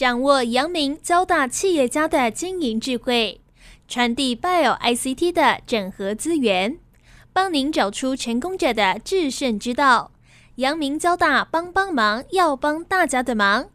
掌握阳明交大企业家的经营智慧，传递 Bio ICT 的整合资源，帮您找出成功者的制胜之道。阳明交大帮帮忙，要帮大家的忙。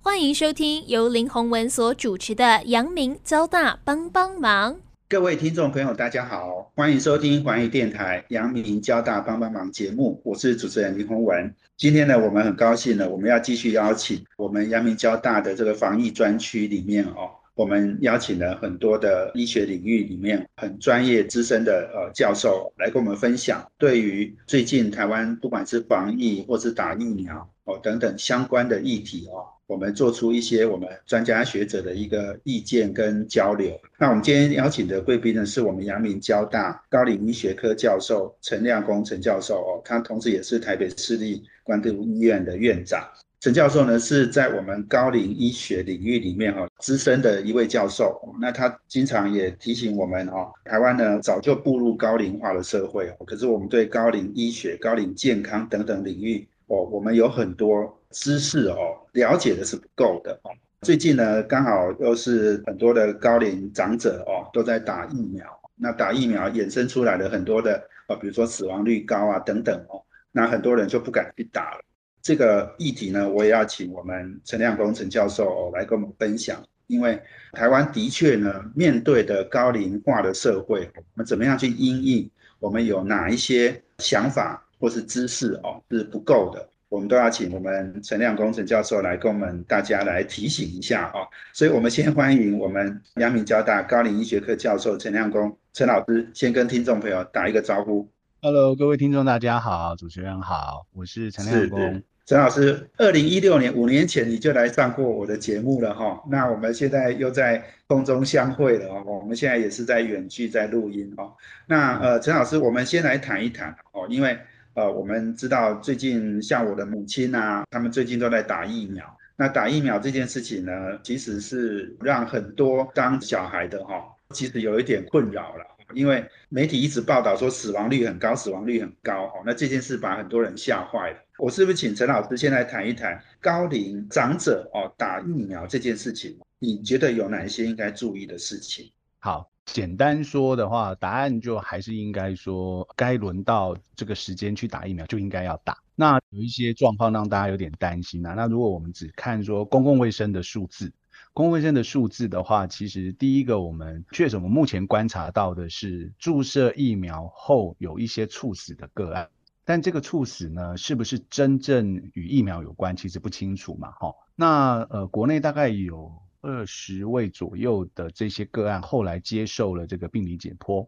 欢迎收听由林宏文所主持的阳明交大帮帮忙。各位听众朋友，大家好，欢迎收听环宇电台阳明交大帮帮忙节目，我是主持人林宏文。今天呢，我们很高兴呢，我们要继续邀请我们阳明交大的这个防疫专区里面哦，我们邀请了很多的医学领域里面很专业资深的呃教授来跟我们分享，对于最近台湾不管是防疫或是打疫苗哦等等相关的议题哦。我们做出一些我们专家学者的一个意见跟交流。那我们今天邀请的贵宾呢，是我们阳明交大高龄医学科教授陈亮公陈教授哦，他同时也是台北市立关渡医院的院长。陈教授呢是在我们高龄医学领域里面哈资深的一位教授。那他经常也提醒我们哦，台湾呢早就步入高龄化的社会，可是我们对高龄医学、高龄健康等等领域哦，我们有很多。知识哦，了解的是不够的哦。最近呢，刚好又是很多的高龄长者哦，都在打疫苗。那打疫苗衍生出来的很多的哦，比如说死亡率高啊等等哦，那很多人就不敢去打了。这个议题呢，我也要请我们陈亮工程教授哦来跟我们分享。因为台湾的确呢，面对的高龄化的社会，我们怎么样去应应？我们有哪一些想法或是知识哦是不够的？我们都要请我们陈亮工程教授来跟我们大家来提醒一下哦，所以我们先欢迎我们阳明交大高龄医学科教授陈亮工陈老师，先跟听众朋友打一个招呼。Hello，各位听众大家好，主持人好，我是陈亮工。陈老师，二零一六年五年前你就来上过我的节目了哈，那我们现在又在空中相会了哦，我们现在也是在远距在录音哦。那呃，陈老师，我们先来谈一谈哦，因为。呃，我们知道最近像我的母亲啊，他们最近都在打疫苗。那打疫苗这件事情呢，其实是让很多当小孩的哈，其实有一点困扰了。因为媒体一直报道说死亡率很高，死亡率很高哦，那这件事把很多人吓坏了。我是不是请陈老师先来谈一谈高龄长者哦打疫苗这件事情？你觉得有哪一些应该注意的事情？好。简单说的话，答案就还是应该说，该轮到这个时间去打疫苗就应该要打。那有一些状况让大家有点担心啊。那如果我们只看说公共卫生的数字，公共卫生的数字的话，其实第一个我们确实我们目前观察到的是注射疫苗后有一些猝死的个案，但这个猝死呢，是不是真正与疫苗有关，其实不清楚嘛。哈，那呃，国内大概有。二十位左右的这些个案后来接受了这个病理解剖，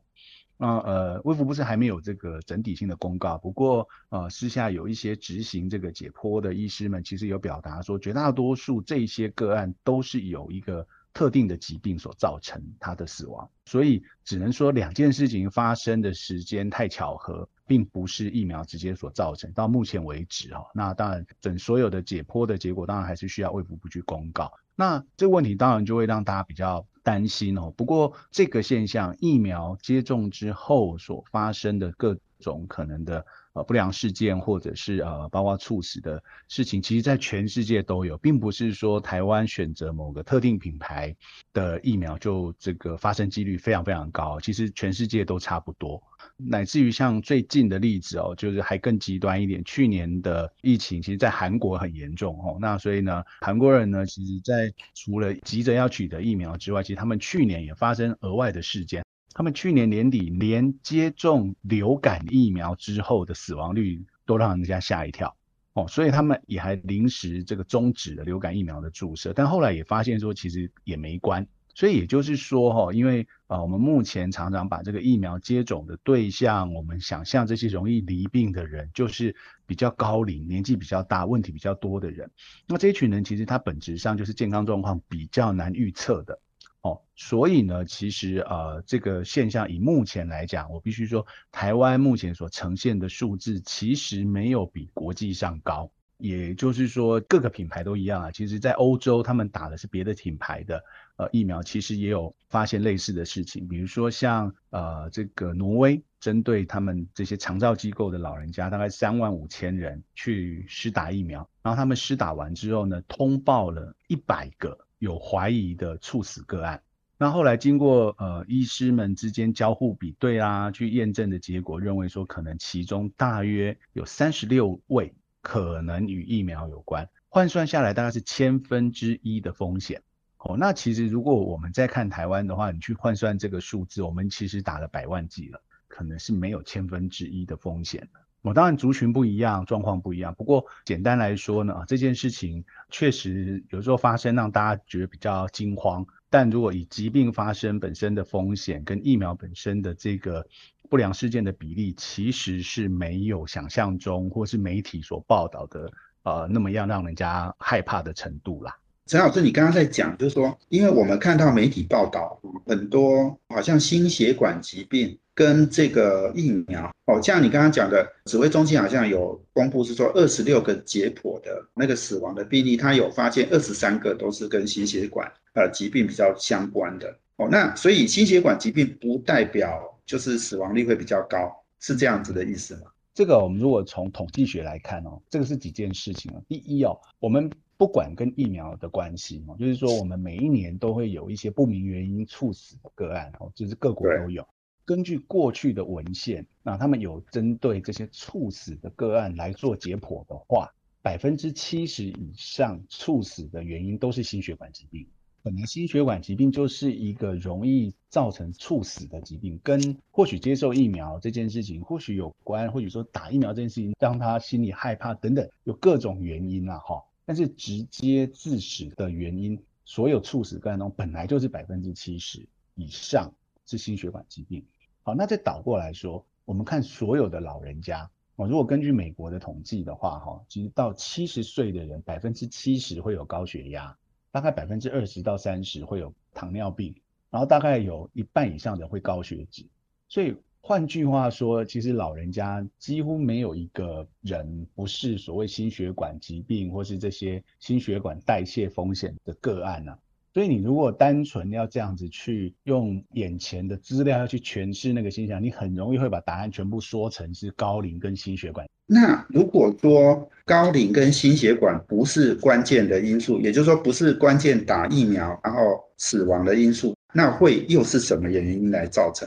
那呃，卫福部是还没有这个整体性的公告，不过呃，私下有一些执行这个解剖的医师们，其实有表达说，绝大多数这些个案都是有一个特定的疾病所造成他的死亡，所以只能说两件事情发生的时间太巧合，并不是疫苗直接所造成。到目前为止哈，那当然等所有的解剖的结果，当然还是需要卫福部去公告。那这个问题当然就会让大家比较担心哦。不过这个现象，疫苗接种之后所发生的各种可能的不良事件，或者是呃包括猝死的事情，其实在全世界都有，并不是说台湾选择某个特定品牌的疫苗就这个发生几率非常非常高。其实全世界都差不多。乃至于像最近的例子哦，就是还更极端一点。去年的疫情，其实在韩国很严重哦。那所以呢，韩国人呢，其实在除了急着要取得疫苗之外，其实他们去年也发生额外的事件。他们去年年底连接种流感疫苗之后的死亡率都让人家吓一跳哦。所以他们也还临时这个终止了流感疫苗的注射，但后来也发现说，其实也没关。所以也就是说，哈，因为啊，我们目前常常把这个疫苗接种的对象，我们想象这些容易离病的人，就是比较高龄、年纪比较大、问题比较多的人。那这群人其实他本质上就是健康状况比较难预测的，哦，所以呢，其实呃，这个现象以目前来讲，我必须说，台湾目前所呈现的数字其实没有比国际上高。也就是说各个品牌都一样啊。其实，在欧洲他们打的是别的品牌的呃疫苗，其实也有发现类似的事情。比如说像呃这个挪威，针对他们这些长照机构的老人家，大概三万五千人去施打疫苗，然后他们施打完之后呢，通报了一百个有怀疑的猝死个案。那后来经过呃医师们之间交互比对啊，去验证的结果，认为说可能其中大约有三十六位可能与疫苗有关，换算下来大概是千分之一的风险。哦，那其实如果我们再看台湾的话，你去换算这个数字，我们其实打了百万剂了，可能是没有千分之一的风险的。我当然族群不一样，状况不一样，不过简单来说呢，这件事情确实有时候发生，让大家觉得比较惊慌。但如果以疾病发生本身的风险跟疫苗本身的这个不良事件的比例，其实是没有想象中或是媒体所报道的呃那么样让人家害怕的程度啦。陈老师，你刚刚在讲，就是说，因为我们看到媒体报道很多，好像心血管疾病。跟这个疫苗哦，像你刚刚讲的，指挥中心好像有公布是说二十六个解剖的那个死亡的病例，他有发现二十三个都是跟心血管呃疾病比较相关的哦。那所以心血管疾病不代表就是死亡率会比较高，是这样子的意思吗？这个我们如果从统计学来看哦，这个是几件事情啊。第一哦，我们不管跟疫苗的关系哦，就是说我们每一年都会有一些不明原因猝死的个案哦，就是各国都有。根据过去的文献，那他们有针对这些猝死的个案来做解剖的话，百分之七十以上猝死的原因都是心血管疾病。本来心血管疾病就是一个容易造成猝死的疾病，跟或许接受疫苗这件事情或许有关，或许说打疫苗这件事情让他心里害怕等等，有各种原因啊哈。但是直接致死的原因，所有猝死个案中本来就是百分之七十以上是心血管疾病。好，那再倒过来说，我们看所有的老人家，哦，如果根据美国的统计的话，哈，其实到七十岁的人，百分之七十会有高血压，大概百分之二十到三十会有糖尿病，然后大概有一半以上的会高血脂。所以换句话说，其实老人家几乎没有一个人不是所谓心血管疾病或是这些心血管代谢风险的个案呢。所以你如果单纯要这样子去用眼前的资料要去诠释那个现象，你很容易会把答案全部说成是高龄跟心血管。那如果说高龄跟心血管不是关键的因素，也就是说不是关键打疫苗然后死亡的因素，那会又是什么原因来造成？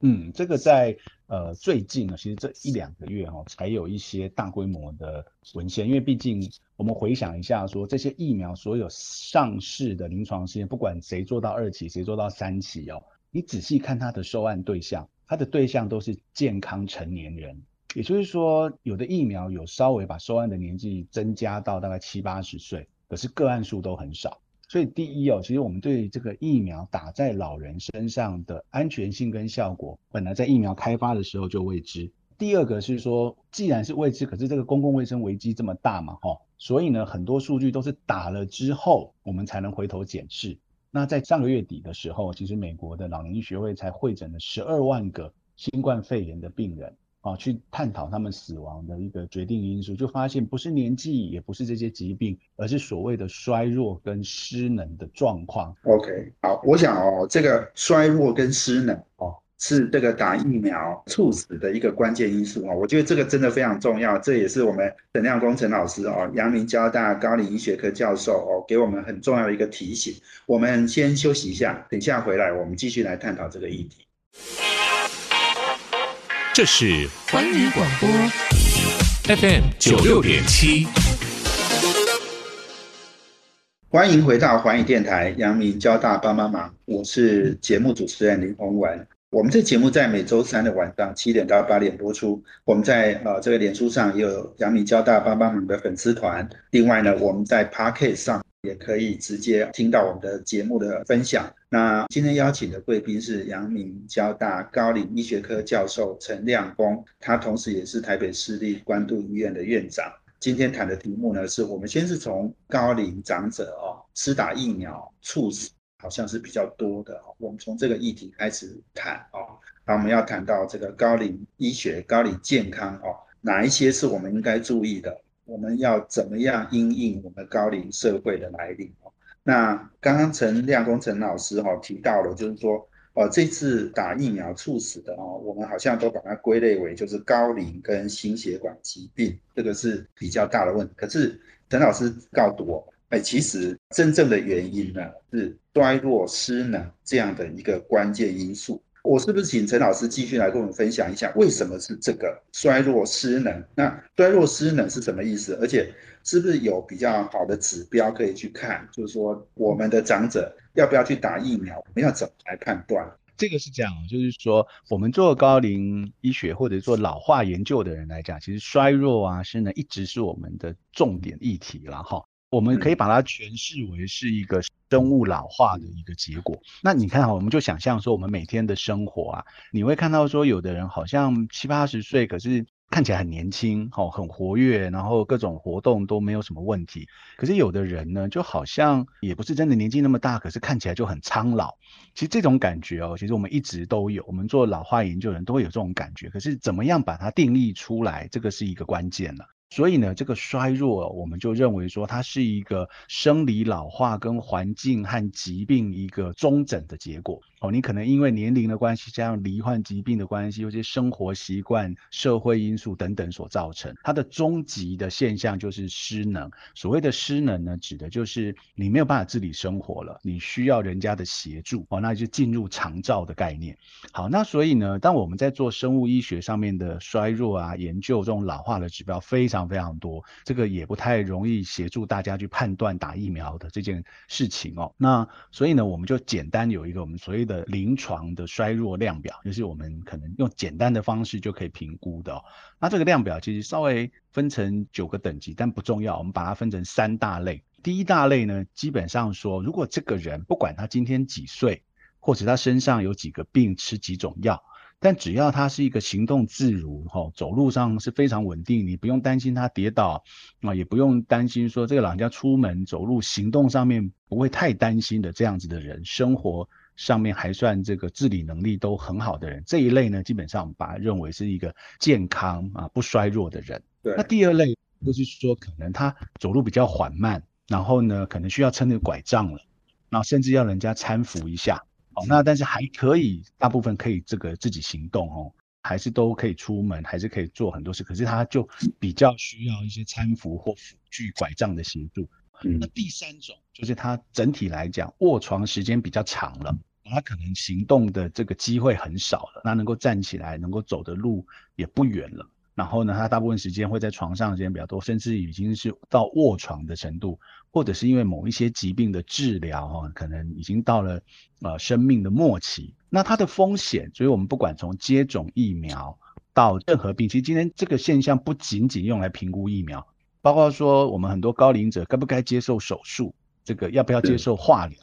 嗯，这个在。呃，最近呢，其实这一两个月哈，才有一些大规模的文献，因为毕竟我们回想一下，说这些疫苗所有上市的临床试验，不管谁做到二期，谁做到三期哦，你仔细看它的受案对象，它的对象都是健康成年人，也就是说，有的疫苗有稍微把受案的年纪增加到大概七八十岁，可是个案数都很少。所以第一哦，其实我们对这个疫苗打在老人身上的安全性跟效果，本来在疫苗开发的时候就未知。第二个是说，既然是未知，可是这个公共卫生危机这么大嘛，哈，所以呢，很多数据都是打了之后，我们才能回头检视。那在上个月底的时候，其实美国的老年医学会才会诊了十二万个新冠肺炎的病人。啊，去探讨他们死亡的一个决定因素，就发现不是年纪，也不是这些疾病，而是所谓的衰弱跟失能的状况。OK，好，我想哦，这个衰弱跟失能哦，是这个打疫苗猝死的一个关键因素啊。我觉得这个真的非常重要，这也是我们沈亮工程老师哦，阳明交大高龄医学科教授哦，给我们很重要的一个提醒。我们先休息一下，等下回来我们继续来探讨这个议题。这是环宇广播 FM 九六点七，欢迎回到环宇电台，阳明交大帮帮忙，我是节目主持人林宏文。我们这节目在每周三的晚上七点到八点播出。我们在呃这个脸书上也有阳明交大帮帮忙的粉丝团，另外呢，我们在 p a r k e t 上。也可以直接听到我们的节目的分享。那今天邀请的贵宾是阳明交大高龄医学科教授陈亮峰，他同时也是台北市立关渡医院的院长。今天谈的题目呢，是我们先是从高龄长者哦，施打疫苗猝死好像是比较多的哦，我们从这个议题开始谈哦。那我们要谈到这个高龄医学、高龄健康哦，哪一些是我们应该注意的？我们要怎么样因应我们高龄社会的来临？那刚刚陈亮工陈老师哈提到了，就是说，呃，这次打疫苗猝死的哦，我们好像都把它归类为就是高龄跟心血管疾病，这个是比较大的问题。可是陈老师告诉我，哎，其实真正的原因呢是衰弱失能这样的一个关键因素。我是不是请陈老师继续来跟我们分享一下，为什么是这个衰弱失能？那衰弱失能是什么意思？而且是不是有比较好的指标可以去看？就是说，我们的长者要不要去打疫苗？我们要怎么来判断？这个是这样，就是说，我们做高龄医学或者做老化研究的人来讲，其实衰弱啊失能一直是我们的重点议题了哈。我们可以把它诠释为是一个生物老化的一个结果。那你看哈，我们就想象说，我们每天的生活啊，你会看到说，有的人好像七八十岁，可是看起来很年轻，哦，很活跃，然后各种活动都没有什么问题。可是有的人呢，就好像也不是真的年纪那么大，可是看起来就很苍老。其实这种感觉哦，其实我们一直都有，我们做老化研究的人都会有这种感觉。可是怎么样把它定义出来，这个是一个关键了。所以呢，这个衰弱，我们就认为说，它是一个生理老化跟环境和疾病一个中诊的结果。哦，你可能因为年龄的关系，加上罹患疾病的关系，有些生活习惯、社会因素等等所造成，它的终极的现象就是失能。所谓的失能呢，指的就是你没有办法自理生活了，你需要人家的协助。哦，那就进入长照的概念。好，那所以呢，当我们在做生物医学上面的衰弱啊研究，这种老化的指标非常非常多，这个也不太容易协助大家去判断打疫苗的这件事情哦。那所以呢，我们就简单有一个我们所谓的临床的衰弱量表，就是我们可能用简单的方式就可以评估的。那这个量表其实稍微分成九个等级，但不重要。我们把它分成三大类。第一大类呢，基本上说，如果这个人不管他今天几岁，或者他身上有几个病，吃几种药。但只要他是一个行动自如，哈，走路上是非常稳定，你不用担心他跌倒，啊，也不用担心说这个老人家出门走路行动上面不会太担心的这样子的人，生活上面还算这个自理能力都很好的人，这一类呢，基本上把它认为是一个健康啊不衰弱的人。对。那第二类就是说，可能他走路比较缓慢，然后呢，可能需要撑着拐杖了，然后甚至要人家搀扶一下。哦那但是还可以，大部分可以这个自己行动哦，还是都可以出门，还是可以做很多事。可是他就比较需要一些搀扶或辅具、拐杖的协助。那第三种就是他整体来讲卧床时间比较长了，他可能行动的这个机会很少了，那能够站起来、能够走的路也不远了。然后呢，他大部分时间会在床上时间比较多，甚至已经是到卧床的程度，或者是因为某一些疾病的治疗哈，可能已经到了呃生命的末期。那它的风险，所以我们不管从接种疫苗到任何病，其实今天这个现象不仅仅用来评估疫苗，包括说我们很多高龄者该不该接受手术，这个要不要接受化疗，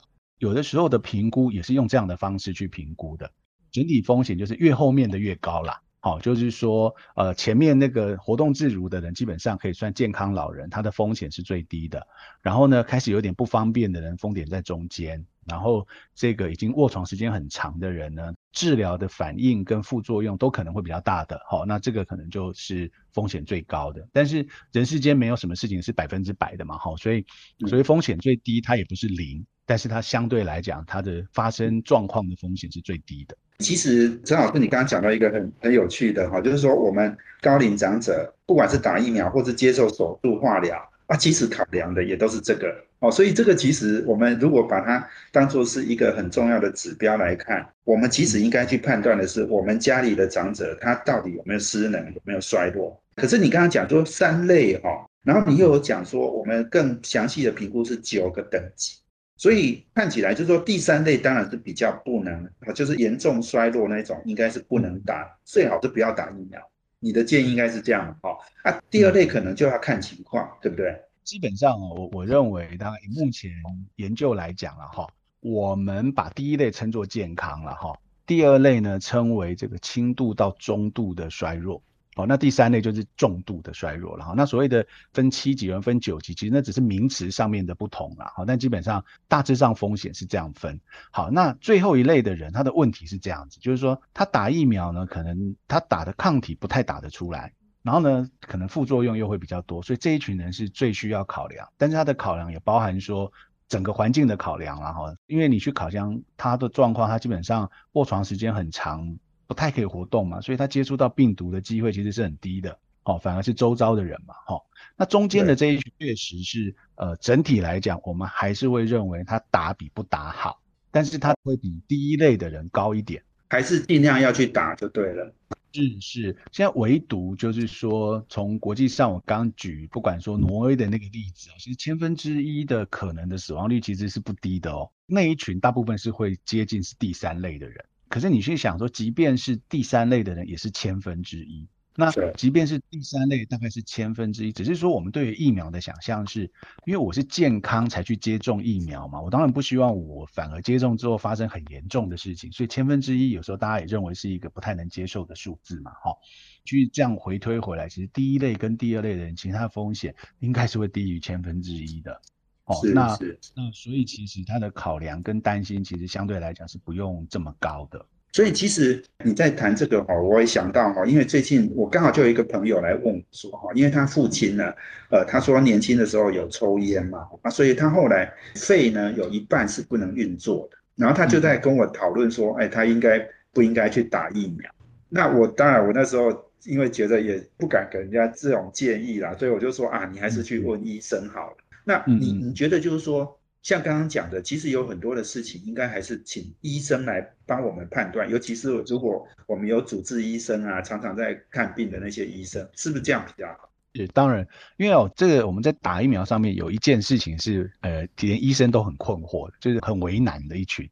有的时候的评估也是用这样的方式去评估的，整体风险就是越后面的越高啦。好，就是说，呃，前面那个活动自如的人，基本上可以算健康老人，他的风险是最低的。然后呢，开始有点不方便的人，风险在中间。然后这个已经卧床时间很长的人呢，治疗的反应跟副作用都可能会比较大的。好，那这个可能就是风险最高的。但是人世间没有什么事情是百分之百的嘛，好，所以所以风险最低，它也不是零，但是它相对来讲，它的发生状况的风险是最低的。其实陈老师，你刚刚讲到一个很很有趣的哈，就是说我们高龄长者，不管是打疫苗或是接受手术化疗啊，其实考量的也都是这个哦。所以这个其实我们如果把它当做是一个很重要的指标来看，我们其实应该去判断的是，我们家里的长者他到底有没有失能，有没有衰弱。可是你刚刚讲说三类哈，然后你又有讲说我们更详细的评估是九个等级。所以看起来就是说，第三类当然是比较不能，就是严重衰弱那种，应该是不能打，最好是不要打疫苗。你的建议应该是这样哈。啊，第二类可能就要看情况，对不对？基本上我我认为，当然目前研究来讲了哈，我们把第一类称作健康了哈，第二类呢称为这个轻度到中度的衰弱。哦，那第三类就是重度的衰弱了哈。那所谓的分七级、跟分九级，其实那只是名词上面的不同了。好，但基本上大致上风险是这样分。好，那最后一类的人，他的问题是这样子，就是说他打疫苗呢，可能他打的抗体不太打得出来，然后呢，可能副作用又会比较多，所以这一群人是最需要考量。但是他的考量也包含说整个环境的考量然后因为你去烤箱，他的状况，他基本上卧床时间很长，不太可以活动嘛，所以他接触到病毒的机会其实是很低的。哦，反而是周遭的人嘛，哈。那中间的这一群确实是，呃，整体来讲，我们还是会认为他打比不打好，但是他会比第一类的人高一点，还是尽量要去打就对了。是是，现在唯独就是说，从国际上我刚举，不管说挪威的那个例子啊，其实千分之一的可能的死亡率其实是不低的哦。那一群大部分是会接近是第三类的人，可是你去想说，即便是第三类的人，也是千分之一。那即便是第三类，大概是千分之一，只是说我们对于疫苗的想象是，因为我是健康才去接种疫苗嘛，我当然不希望我反而接种之后发生很严重的事情，所以千分之一有时候大家也认为是一个不太能接受的数字嘛，哈，去这样回推回来，其实第一类跟第二类的人，其他风险应该是会低于千分之一的，哦，那那所以其实他的考量跟担心，其实相对来讲是不用这么高的。所以其实你在谈这个哈，我也想到哈，因为最近我刚好就有一个朋友来问我说哈，因为他父亲呢，呃，他说年轻的时候有抽烟嘛，啊，所以他后来肺呢有一半是不能运作的，然后他就在跟我讨论说，哎，他应该不应该去打疫苗？那我当然我那时候因为觉得也不敢给人家这种建议啦，所以我就说啊，你还是去问医生好了。那你你觉得就是说？像刚刚讲的，其实有很多的事情，应该还是请医生来帮我们判断。尤其是如果我们有主治医生啊，常常在看病的那些医生，是不是这样比较好？也当然，因为哦，这个我们在打疫苗上面有一件事情是，呃，连医生都很困惑的，就是很为难的一群。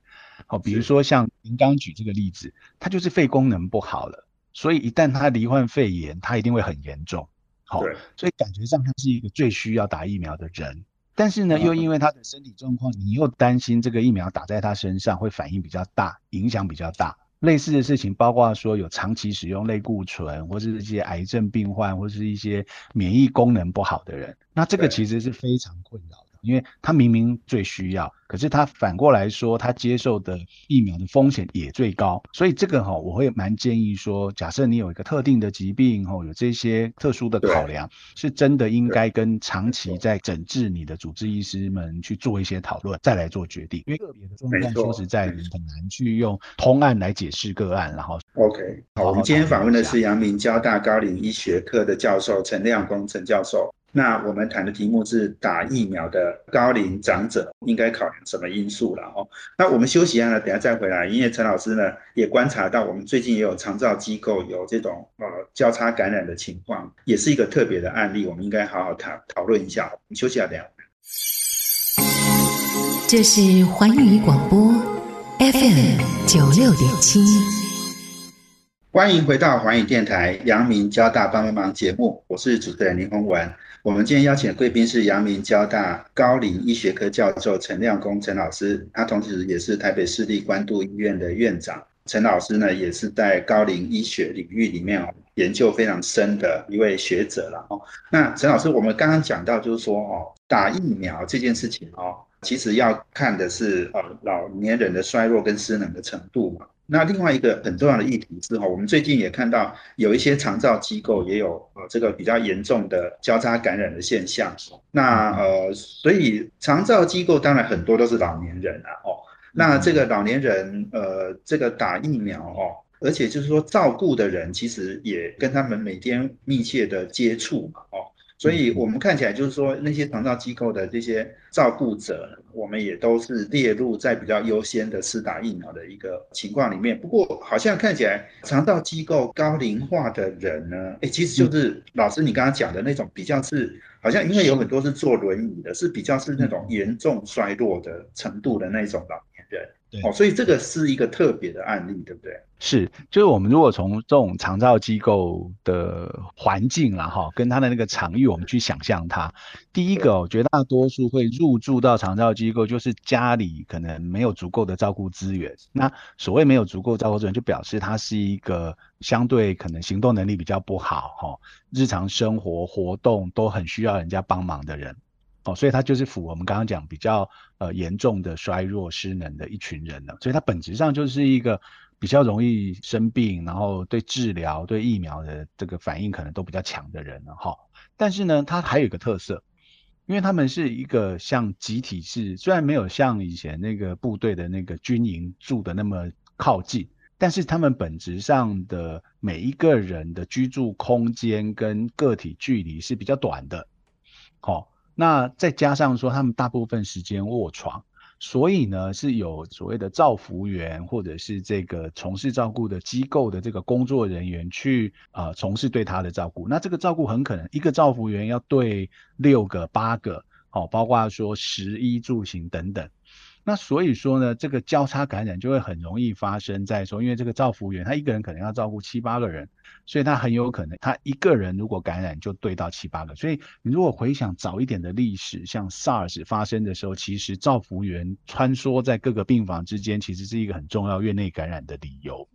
好，比如说像您刚举这个例子，他就是肺功能不好了，所以一旦他罹患肺炎，他一定会很严重。好，所以感觉上他是一个最需要打疫苗的人。但是呢，又因为他的身体状况，你又担心这个疫苗打在他身上会反应比较大，影响比较大。类似的事情，包括说有长期使用类固醇，或是一些癌症病患，或是一些免疫功能不好的人，那这个其实是非常困扰的，因为他明明最需要。可是他反过来说，他接受的疫苗的风险也最高，所以这个哈，我会蛮建议说，假设你有一个特定的疾病哈，有这些特殊的考量，是真的应该跟长期在诊治你的主治医师们去做一些讨论，再来做决定。因为个别的状况，说实在，你很难去用通案来解释个案。然后，OK，好，我们今天访问的是阳明交大高龄医学科的教授陈亮工陈教授。那我们谈的题目是打疫苗的高龄长者应该考量什么因素了哦？那我们休息一下呢，等下再回来。因为陈老师呢也观察到，我们最近也有长照机构有这种呃交叉感染的情况，也是一个特别的案例，我们应该好好谈讨论一下。我们休息一下，等下。这是环宇广播 FM 九六点七，欢迎回到环宇电台阳明交大帮帮忙节目，我是主持人林宏文。我们今天邀请的贵宾是阳明交大高龄医学科教授陈亮公陈老师，他同时也是台北市立关渡医院的院长。陈老师呢，也是在高龄医学领域里面哦研究非常深的一位学者了哦。那陈老师，我们刚刚讲到就是说哦，打疫苗这件事情哦，其实要看的是呃老年人的衰弱跟失能的程度嘛。那另外一个很重要的议题是哈，我们最近也看到有一些长照机构也有呃这个比较严重的交叉感染的现象。那呃，所以长照机构当然很多都是老年人啊哦。那这个老年人呃，这个打疫苗哦，而且就是说照顾的人其实也跟他们每天密切的接触嘛哦。所以，我们看起来就是说，那些长照机构的这些照顾者，我们也都是列入在比较优先的施打疫苗的一个情况里面。不过，好像看起来长照机构高龄化的人呢，哎，其实就是老师你刚刚讲的那种比较是，好像因为有很多是坐轮椅的，是比较是那种严重衰弱的程度的那种老年人。哦，所以这个是一个特别的案例，对不对？是，就是我们如果从这种长照机构的环境啦，哈，跟他的那个场域，我们去想象它。第一个，哦绝大多数会入住到长照机构，就是家里可能没有足够的照顾资源。那所谓没有足够照顾资源，就表示他是一个相对可能行动能力比较不好，哈，日常生活活动都很需要人家帮忙的人。哦，所以他就是符合我们刚刚讲比较呃严重的衰弱失能的一群人了，所以他本质上就是一个比较容易生病，然后对治疗、对疫苗的这个反应可能都比较强的人了哈。但是呢，它还有一个特色，因为他们是一个像集体式，虽然没有像以前那个部队的那个军营住的那么靠近，但是他们本质上的每一个人的居住空间跟个体距离是比较短的。好，那再加上说他们大部分时间卧床。所以呢，是有所谓的照服员，或者是这个从事照顾的机构的这个工作人员去啊从事对他的照顾。那这个照顾很可能一个照服员要对六个、八个，好，包括说食衣住行等等。那所以说呢，这个交叉感染就会很容易发生在说，因为这个照服员他一个人可能要照顾七八个人，所以他很有可能他一个人如果感染就对到七八个。所以你如果回想早一点的历史，像 SARS 发生的时候，其实照服员穿梭在各个病房之间，其实是一个很重要院内感染的理由。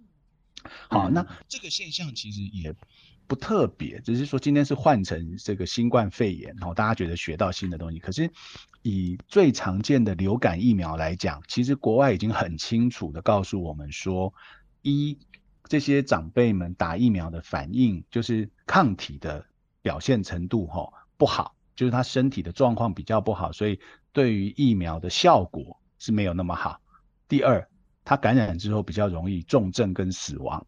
好，那这个现象其实也。不特别，只是说今天是换成这个新冠肺炎，然后大家觉得学到新的东西。可是以最常见的流感疫苗来讲，其实国外已经很清楚的告诉我们说，一这些长辈们打疫苗的反应，就是抗体的表现程度哈不好，就是他身体的状况比较不好，所以对于疫苗的效果是没有那么好。第二，他感染之后比较容易重症跟死亡。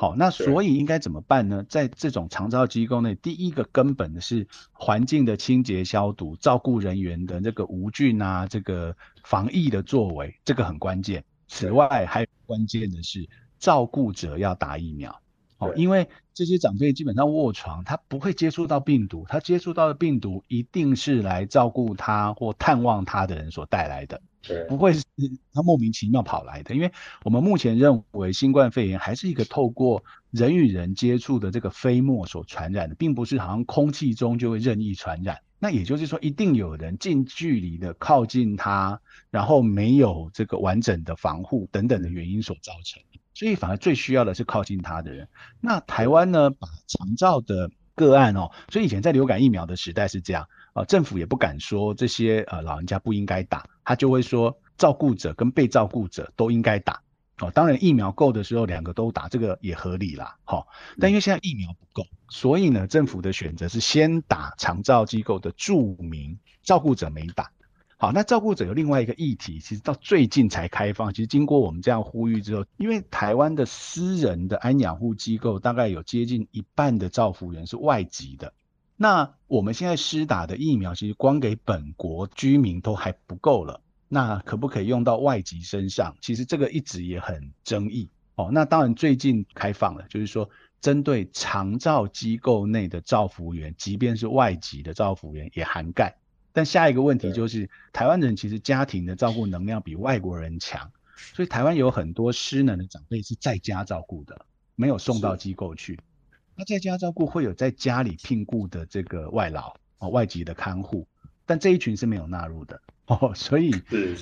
好，那所以应该怎么办呢？在这种长照机构内，第一个根本的是环境的清洁消毒，照顾人员的这个无菌啊，这个防疫的作为，这个很关键。此外，还有关键的是照顾者要打疫苗。哦，因为这些长辈基本上卧床，他不会接触到病毒，他接触到的病毒一定是来照顾他或探望他的人所带来的。不会是他莫名其妙跑来的，因为我们目前认为新冠肺炎还是一个透过人与人接触的这个飞沫所传染的，并不是好像空气中就会任意传染。那也就是说，一定有人近距离的靠近他，然后没有这个完整的防护等等的原因所造成。所以反而最需要的是靠近他的人。那台湾呢，把长照的个案哦，所以以前在流感疫苗的时代是这样。啊，政府也不敢说这些呃老人家不应该打，他就会说照顾者跟被照顾者都应该打。哦，当然疫苗够的时候两个都打，这个也合理啦。好，但因为现在疫苗不够，所以呢，政府的选择是先打长照机构的著名照顾者没打。好，那照顾者有另外一个议题，其实到最近才开放。其实经过我们这样呼吁之后，因为台湾的私人的安养护机构大概有接近一半的照护员是外籍的。那我们现在施打的疫苗，其实光给本国居民都还不够了。那可不可以用到外籍身上？其实这个一直也很争议哦。那当然最近开放了，就是说针对长照机构内的照服员，即便是外籍的照服员也涵盖。但下一个问题就是，台湾人其实家庭的照顾能量比外国人强，所以台湾有很多失能的长辈是在家照顾的，没有送到机构去。那在家照顾会有在家里聘雇的这个外劳哦，外籍的看护，但这一群是没有纳入的哦，所以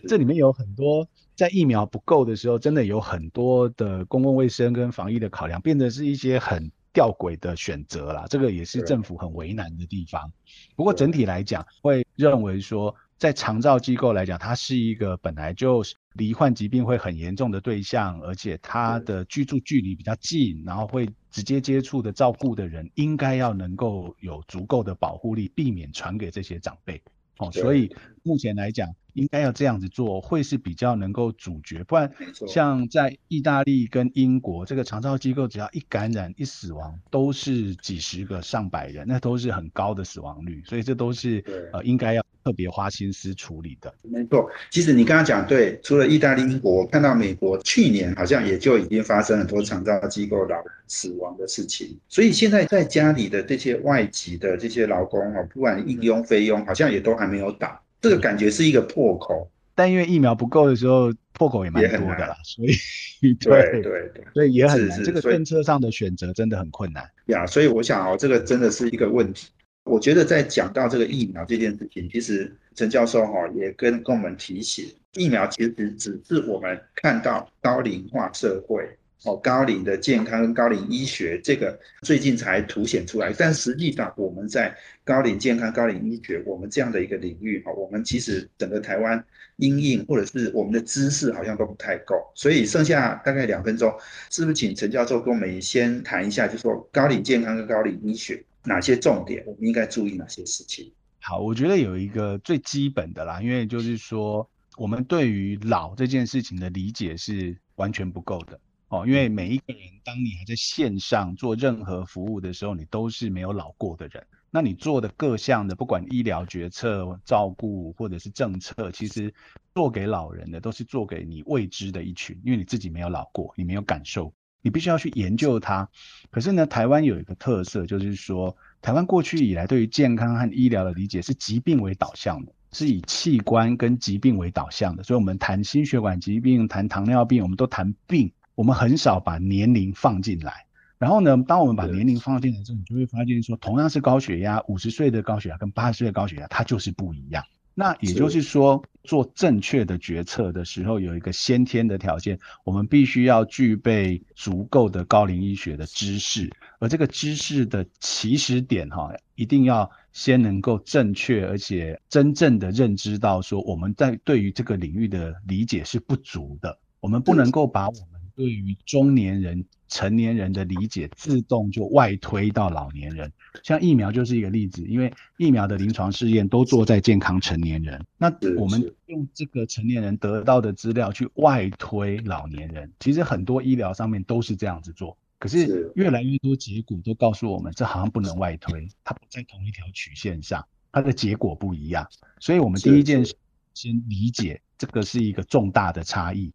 这里面有很多在疫苗不够的时候，真的有很多的公共卫生跟防疫的考量，变得是一些很吊诡的选择啦。这个也是政府很为难的地方。不过整体来讲，会认为说，在长照机构来讲，它是一个本来就罹患疾病会很严重的对象，而且它的居住距离比较近，然后会。直接接触的照顾的人，应该要能够有足够的保护力，避免传给这些长辈。哦，所以目前来讲，应该要这样子做，会是比较能够阻绝。不然，像在意大利跟英国这个长照机构，只要一感染一死亡，都是几十个、上百人，那都是很高的死亡率。所以这都是呃应该要。特别花心思处理的，没错。其实你刚刚讲对，除了意大利、英国，我看到美国去年好像也就已经发生很多长照机构老死亡的事情。所以现在在家里的这些外籍的这些劳工哦，不管应佣、费用，好像也都还没有打。这个感觉是一个破口，但因为疫苗不够的时候，破口也蛮多的啦。所以 对对对，所以也很难。这个政策上的选择真的很困难呀。所以我想哦，这个真的是一个问题。我觉得在讲到这个疫苗这件事情，其实陈教授哈也跟跟我们提醒，疫苗其实只是我们看到高龄化社会哦高龄的健康跟高龄医学这个最近才凸显出来，但实际上我们在高龄健康、高龄医学我们这样的一个领域哈，我们其实整个台湾应应或者是我们的知识好像都不太够，所以剩下大概两分钟，是不是请陈教授跟我们先谈一下，就说高龄健康跟高龄医学哪些重点，我们应该注意哪些事情？好，我觉得有一个最基本的啦，因为就是说，我们对于老这件事情的理解是完全不够的。哦。因为每一个人，当你还在线上做任何服务的时候，你都是没有老过的人。那你做的各项的，不管医疗决策、照顾或者是政策，其实做给老人的，都是做给你未知的一群，因为你自己没有老过，你没有感受，你必须要去研究它。可是呢，台湾有一个特色，就是说。台湾过去以来对于健康和医疗的理解是疾病为导向的，是以器官跟疾病为导向的。所以，我们谈心血管疾病、谈糖尿病，我们都谈病，我们很少把年龄放进来。然后呢，当我们把年龄放进来之后，你就会发现说，同样是高血压，五十岁的高血压跟八十岁的高血压，它就是不一样。那也就是说，做正确的决策的时候，有一个先天的条件，我们必须要具备足够的高龄医学的知识，而这个知识的起始点，哈，一定要先能够正确，而且真正的认知到说，我们在对于这个领域的理解是不足的，我们不能够把我们。对于中年人、成年人的理解，自动就外推到老年人。像疫苗就是一个例子，因为疫苗的临床试验都做在健康成年人，那我们用这个成年人得到的资料去外推老年人，其实很多医疗上面都是这样子做。可是越来越多结果都告诉我们，这好像不能外推，它不在同一条曲线上，它的结果不一样。所以我们第一件事先理解这个是一个重大的差异。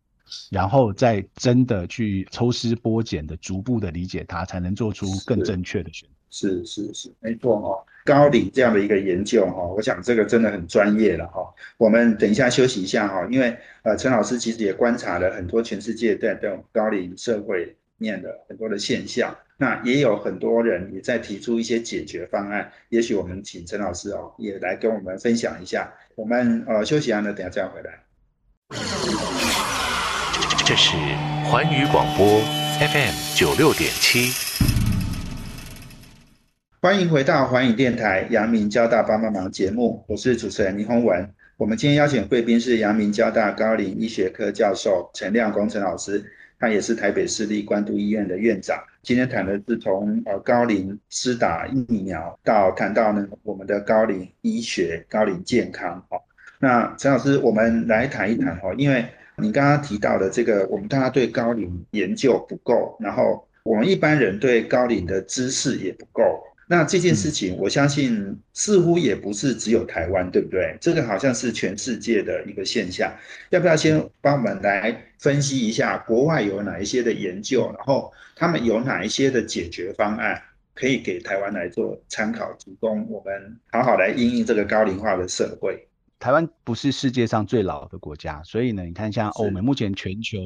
然后再真的去抽丝剥茧的逐步的理解它，才能做出更正确的选择。是是是，没错哈。高龄这样的一个研究哈，我想这个真的很专业了哈。我们等一下休息一下哈，因为呃陈老师其实也观察了很多全世界在这种高龄社会面的很多的现象，那也有很多人也在提出一些解决方案。也许我们请陈老师哦也来跟我们分享一下。我们呃休息完了，等下再回来。这是环宇广播 FM 九六点七，欢迎回到环宇电台阳明交大帮帮忙节目，我是主持人倪宏文。我们今天邀请贵宾是阳明交大高龄医学科教授陈亮工程老师，他也是台北市立关渡医院的院长。今天谈的是从呃高龄施打疫苗到谈到呢我们的高龄医学、高龄健康。好，那陈老师，我们来谈一谈哦，因为。你刚刚提到的这个，我们大家对高龄研究不够，然后我们一般人对高龄的知识也不够。那这件事情，我相信似乎也不是只有台湾，对不对？这个好像是全世界的一个现象。要不要先帮我们来分析一下国外有哪一些的研究，然后他们有哪一些的解决方案可以给台湾来做参考，提供我们好好来应应这个高龄化的社会。台湾不是世界上最老的国家，所以呢，你看像欧美，目前全球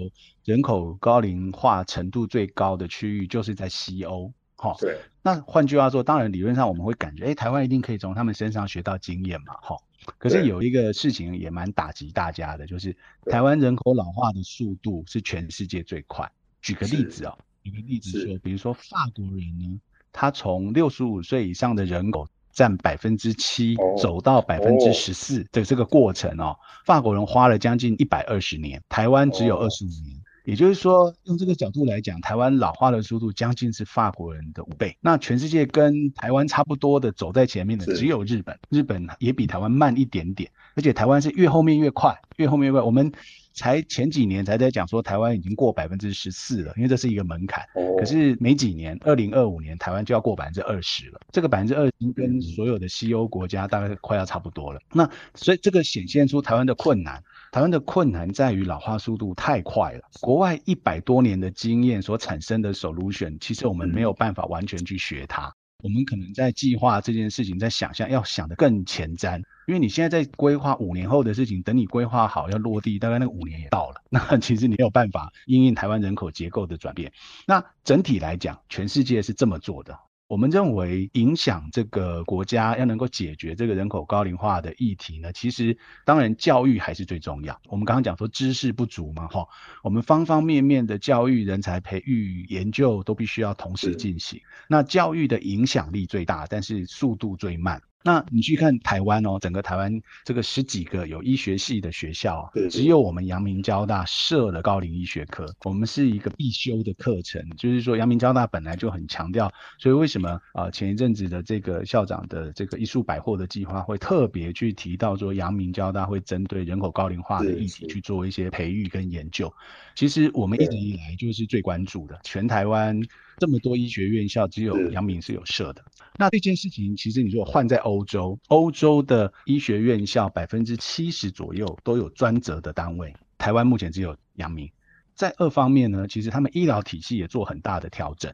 人口高龄化程度最高的区域就是在西欧，哈。对。那换句话说，当然理论上我们会感觉，哎，台湾一定可以从他们身上学到经验嘛，哈。可是有一个事情也蛮打击大家的，就是台湾人口老化的速度是全世界最快。举个例子哦，举个例子说，比如说法国人呢，他从六十五岁以上的人口。占百分之七，走到百分之十四的这个过程哦，法国人花了将近一百二十年，台湾只有二十五年，也就是说，用这个角度来讲，台湾老化的速度将近是法国人的五倍。那全世界跟台湾差不多的走在前面的只有日本，日本也比台湾慢一点点，而且台湾是越后面越快，越后面越快。我们。才前几年才在讲说台湾已经过百分之十四了，因为这是一个门槛。可是没几年，二零二五年台湾就要过百分之二十了。这个百分之二十跟所有的西欧国家大概快要差不多了。那所以这个显现出台湾的困难。台湾的困难在于老化速度太快了。国外一百多年的经验所产生的 solution，其实我们没有办法完全去学它。我们可能在计划这件事情，在想象要想得更前瞻。因为你现在在规划五年后的事情，等你规划好要落地，大概那个五年也到了。那其实你没有办法因应台湾人口结构的转变。那整体来讲，全世界是这么做的。我们认为影响这个国家要能够解决这个人口高龄化的议题呢，其实当然教育还是最重要。我们刚刚讲说知识不足嘛，哈，我们方方面面的教育、人才培育、研究都必须要同时进行。那教育的影响力最大，但是速度最慢。那你去看台湾哦，整个台湾这个十几个有医学系的学校，只有我们阳明交大设了高龄医学科，我们是一个必修的课程。就是说，阳明交大本来就很强调，所以为什么啊？前一阵子的这个校长的这个一术百货的计划，会特别去提到说，阳明交大会针对人口高龄化的议题去做一些培育跟研究。其实我们一直以来就是最关注的，全台湾。这么多医学院校，只有阳明是有设的。那这件事情，其实你如果换在欧洲，欧洲的医学院校百分之七十左右都有专责的单位，台湾目前只有阳明。在二方面呢，其实他们医疗体系也做很大的调整。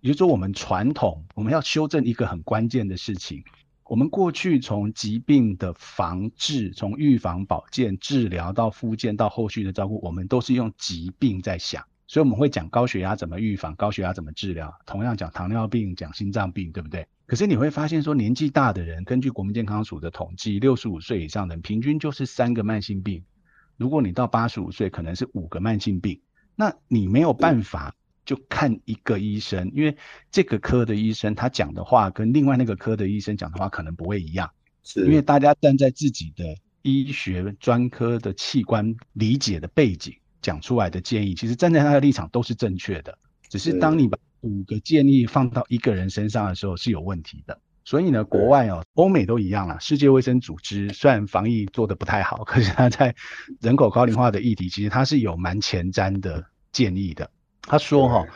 也就是说，我们传统我们要修正一个很关键的事情，我们过去从疾病的防治、从预防、保健、治疗到复健到后续的照顾，我们都是用疾病在想。所以我们会讲高血压怎么预防，高血压怎么治疗，同样讲糖尿病，讲心脏病，对不对？可是你会发现说，年纪大的人，根据国民健康署的统计，六十五岁以上的人平均就是三个慢性病。如果你到八十五岁，可能是五个慢性病。那你没有办法就看一个医生，因为这个科的医生他讲的话跟另外那个科的医生讲的话可能不会一样，是因为大家站在自己的医学专科的器官理解的背景。讲出来的建议，其实站在他的立场都是正确的，只是当你把五个建议放到一个人身上的时候是有问题的。所以呢，国外哦，欧美都一样了。世界卫生组织虽然防疫做得不太好，可是他在人口高龄化的议题，其实他是有蛮前瞻的建议的。他说哈，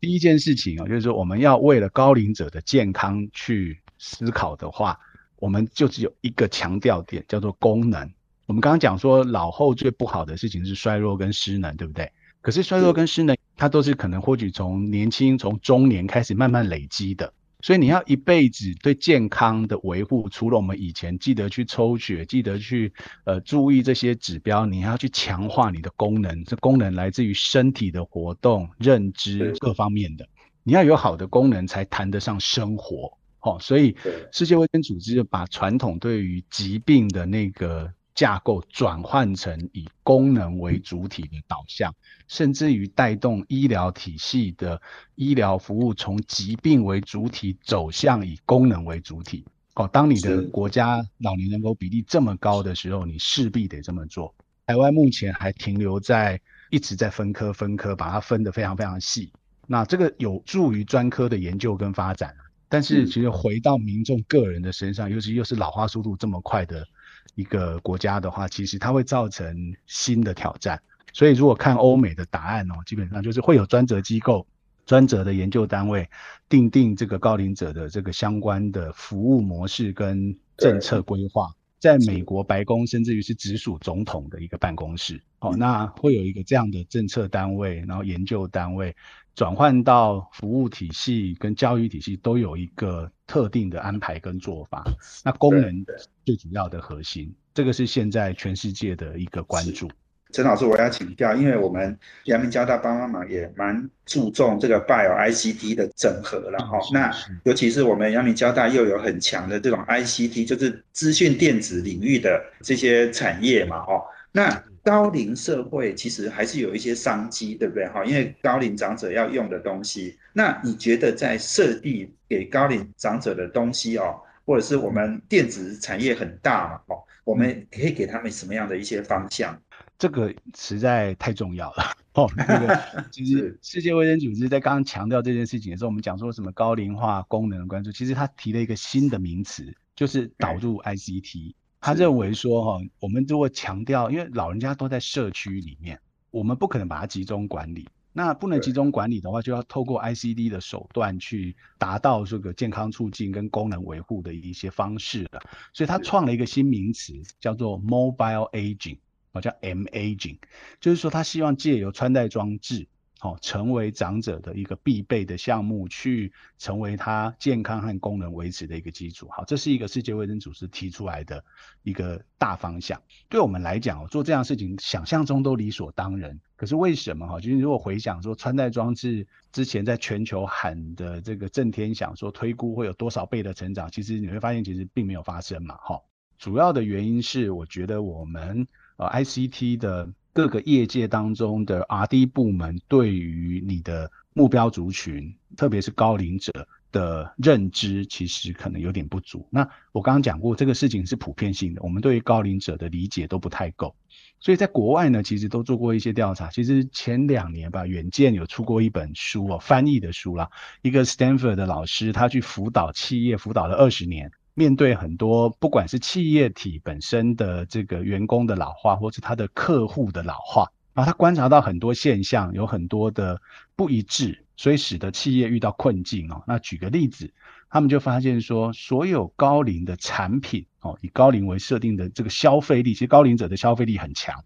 第一件事情啊，就是说我们要为了高龄者的健康去思考的话，我们就只有一个强调点，叫做功能。我们刚刚讲说，老后最不好的事情是衰弱跟失能，对不对？可是衰弱跟失能，它都是可能或许从年轻、从中年开始慢慢累积的。所以你要一辈子对健康的维护，除了我们以前记得去抽血、记得去呃注意这些指标，你还要去强化你的功能。这功能来自于身体的活动、认知各方面的。你要有好的功能，才谈得上生活。哦，所以世界卫生组织就把传统对于疾病的那个。架构转换成以功能为主体的导向，甚至于带动医疗体系的医疗服务从疾病为主体走向以功能为主体。哦，当你的国家老年人口比例这么高的时候，你势必得这么做。台湾目前还停留在一直在分科分科，把它分得非常非常细。那这个有助于专科的研究跟发展，但是其实回到民众个人的身上，尤其又是老化速度这么快的。一个国家的话，其实它会造成新的挑战。所以，如果看欧美的答案哦，基本上就是会有专责机构、专责的研究单位定定这个高龄者的这个相关的服务模式跟政策规划。在美国白宫，甚至于是直属总统的一个办公室哦，那会有一个这样的政策单位，然后研究单位。转换到服务体系跟教育体系都有一个特定的安排跟做法，那功能最主要的核心，这个是现在全世界的一个关注。陈老师，我要请教，因为我们阳明交大帮帮忙也蛮注重这个 Bio ICT 的整合了哈。那尤其是我们阳明交大又有很强的这种 ICT，就是资讯电子领域的这些产业嘛哈。那高龄社会其实还是有一些商机，对不对？哈，因为高龄长者要用的东西，那你觉得在设计给高龄长者的东西哦，或者是我们电子产业很大嘛，哦，我们可以给他们什么样的一些方向？这个实在太重要了哦。那个 其实世界卫生组织在刚刚强调这件事情的时候，我们讲说什么高龄化功能的关注，其实他提了一个新的名词，就是导入 ICT。他认为说，哈，我们如果强调，因为老人家都在社区里面，我们不可能把它集中管理。那不能集中管理的话，就要透过 ICD 的手段去达到这个健康促进跟功能维护的一些方式了。所以他创了一个新名词，叫做 Mobile Aging，哦，叫 M Aging，就是说他希望借由穿戴装置。好，成为长者的一个必备的项目，去成为他健康和功能维持的一个基础。好，这是一个世界卫生组织提出来的一个大方向。对我们来讲，做这样事情想象中都理所当然。可是为什么哈？就是如果回想说穿戴装置之前在全球喊的这个震天响，说推估会有多少倍的成长，其实你会发现其实并没有发生嘛哈。主要的原因是我觉得我们呃 ICT 的各个业界当中的 RD 部门对于你的目标族群，特别是高龄者。的认知其实可能有点不足。那我刚刚讲过，这个事情是普遍性的，我们对于高龄者的理解都不太够。所以在国外呢，其实都做过一些调查。其实前两年吧，远见有出过一本书哦，翻译的书啦。一个 Stanford 的老师，他去辅导企业，辅导了二十年，面对很多不管是企业体本身的这个员工的老化，或是他的客户的老化，然后他观察到很多现象，有很多的不一致。所以使得企业遇到困境哦。那举个例子，他们就发现说，所有高龄的产品哦，以高龄为设定的这个消费力，其实高龄者的消费力很强，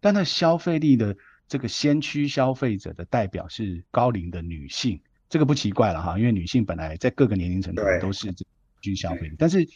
但那消费力的这个先驱消费者的代表是高龄的女性，这个不奇怪了哈，因为女性本来在各个年龄层都是这居消费，但是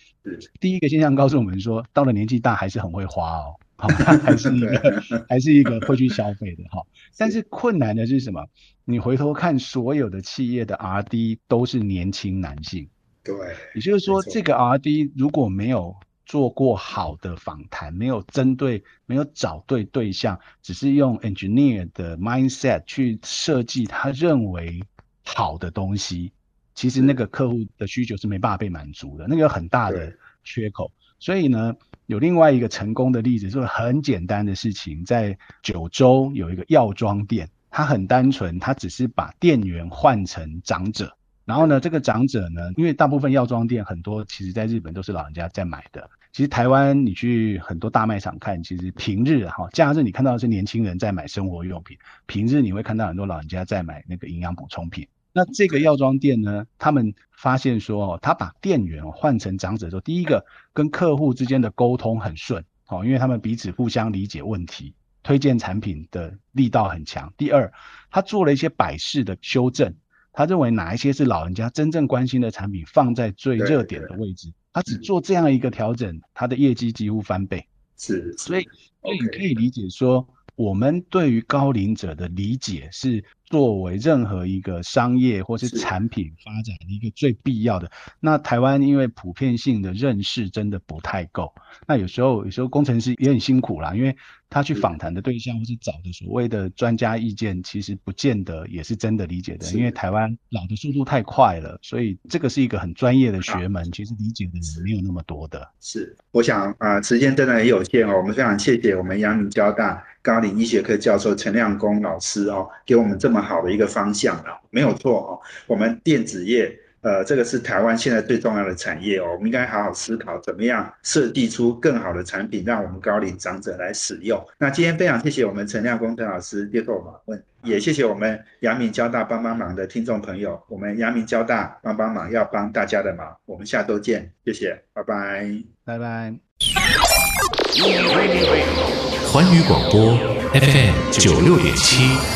第一个现象告诉我们说，到了年纪大还是很会花哦。好，还是一个，还是一个会去消费的哈。但是困难的是什么？你回头看所有的企业的 R D 都是年轻男性。对，也就是说，这个 R D 如果没有做过好的访谈，没有针对，没有找对对象，只是用 engineer 的 mindset 去设计他认为好的东西，其实那个客户的需求是没办法被满足的，那个有很大的缺口。所以呢？有另外一个成功的例子，就是很简单的事情，在九州有一个药妆店，它很单纯，它只是把店员换成长者，然后呢，这个长者呢，因为大部分药妆店很多，其实在日本都是老人家在买的，其实台湾你去很多大卖场看，其实平日哈，假日你看到的是年轻人在买生活用品，平日你会看到很多老人家在买那个营养补充品。那这个药妆店呢？他们发现说，哦，他把店员换成长者之后，第一个跟客户之间的沟通很顺，哦，因为他们彼此互相理解问题，推荐产品的力道很强。第二，他做了一些摆饰的修正，他认为哪一些是老人家真正关心的产品，放在最热点的位置，他只做这样一个调整，他的业绩几乎翻倍。是，所以，所以你可以理解说，我们对于高龄者的理解是。作为任何一个商业或是产品发展的一个最必要的，那台湾因为普遍性的认识真的不太够，那有时候有时候工程师也很辛苦啦，因为他去访谈的对象或是找的所谓的专家意见，其实不见得也是真的理解的，因为台湾老的速度太快了，所以这个是一个很专业的学门，其实理解的人没有那么多的。是，我想啊，时间真的很有限哦，我们非常谢谢我们阳明交大高龄医学科教授陈亮公老师哦，给我们这么。好的一个方向啊，没有错哦。我们电子业，呃，这个是台湾现在最重要的产业哦。我们应该好好思考，怎么样设计出更好的产品，让我们高龄长者来使用。那今天非常谢谢我们陈亮工程老师接受访问，也谢谢我们阳明交大帮帮忙的听众朋友。我们阳明交大帮帮忙要帮大家的忙，我们下周见，谢谢，拜拜，拜拜。环宇广播 FM 九六点七。